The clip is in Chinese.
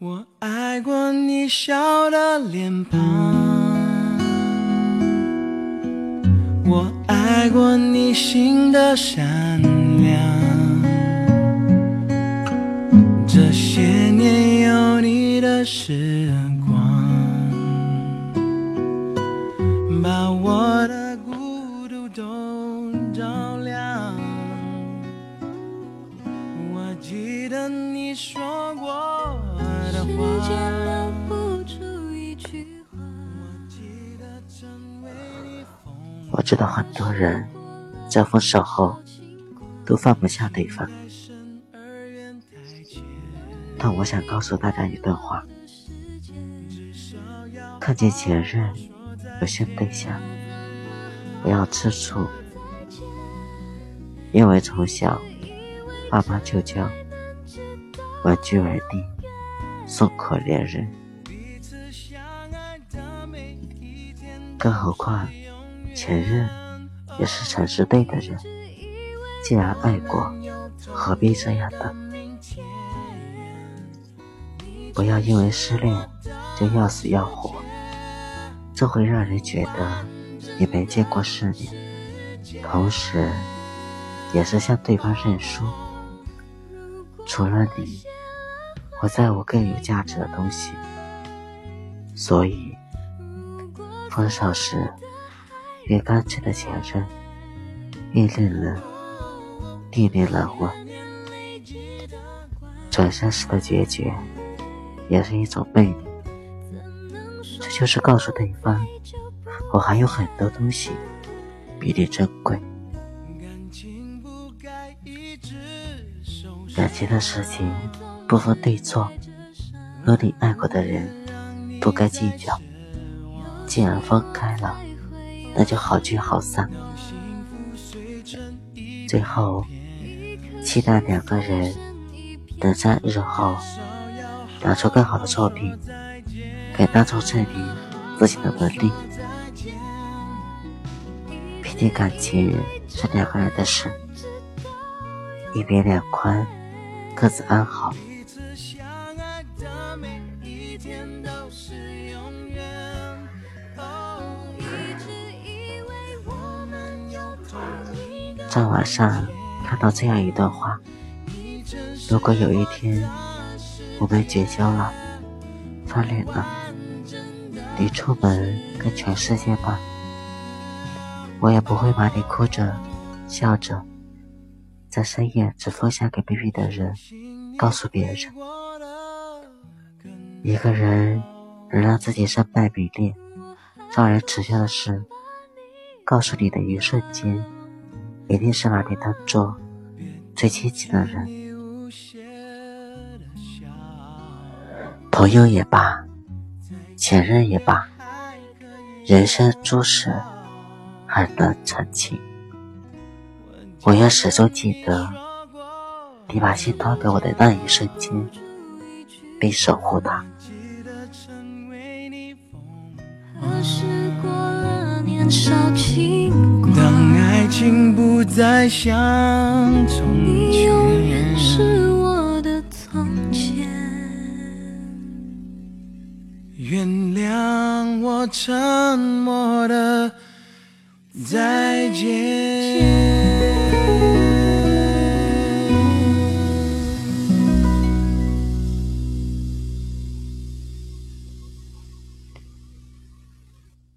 我爱过你笑的脸庞，我爱过你心的善良。这些年有你的时光，把我的孤独都照亮。我记得你说过我记得曾为你疯我知道很多人在分手后都放不下对方，但我想告诉大家一段话：看见前任有新对象，不要吃醋，因为从小爸妈就教玩具为地，送可怜人。更何况前任也是曾是对的人，既然爱过，何必这样呢？不要因为失恋就要死要活，这会让人觉得你没见过世面，同时也是向对方认输。除了你，我再无更有价值的东西。所以，分手时越干脆的前任，越令人念念难忘。转身时的决绝，也是一种魅力。这就是告诉对方，我还有很多东西比你珍贵。感情的事情不分对错，和你爱过的人不该计较。既然分开了，那就好聚好散。最后，期待两个人能在日后拿出更好的作品，给大众证明自己的能力。毕竟感情是两个人的事，一别两宽，各自安好。在网上看到这样一段话：如果有一天我们绝交了，翻脸了，你出门跟全世界吧，我也不会把你哭着、笑着，在深夜只分享给 baby 的人告诉别人。一个人能让自己身败名裂，让人耻笑的事，告诉你的一瞬间，一定是把你当做最亲近的人。朋友也罢，前任也罢，人生诸事很难澄清。我要始终记得，你把心掏给我的那一瞬间，并守护它。记得曾为你疯何时过了年少轻狂？当爱情不再像从前你永远，是我的从前。原谅我沉默的再见。